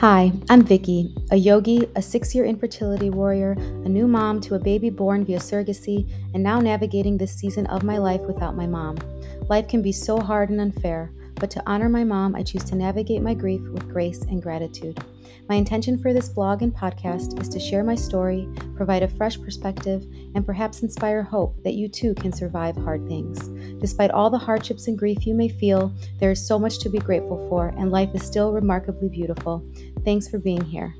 Hi, I'm Vicky, a yogi, a six year infertility warrior, a new mom to a baby born via surrogacy, and now navigating this season of my life without my mom. Life can be so hard and unfair, but to honor my mom, I choose to navigate my grief with grace and gratitude. My intention for this blog and podcast is to share my story, provide a fresh perspective, and perhaps inspire hope that you too can survive hard things. Despite all the hardships and grief you may feel, there is so much to be grateful for, and life is still remarkably beautiful. Thanks for being here.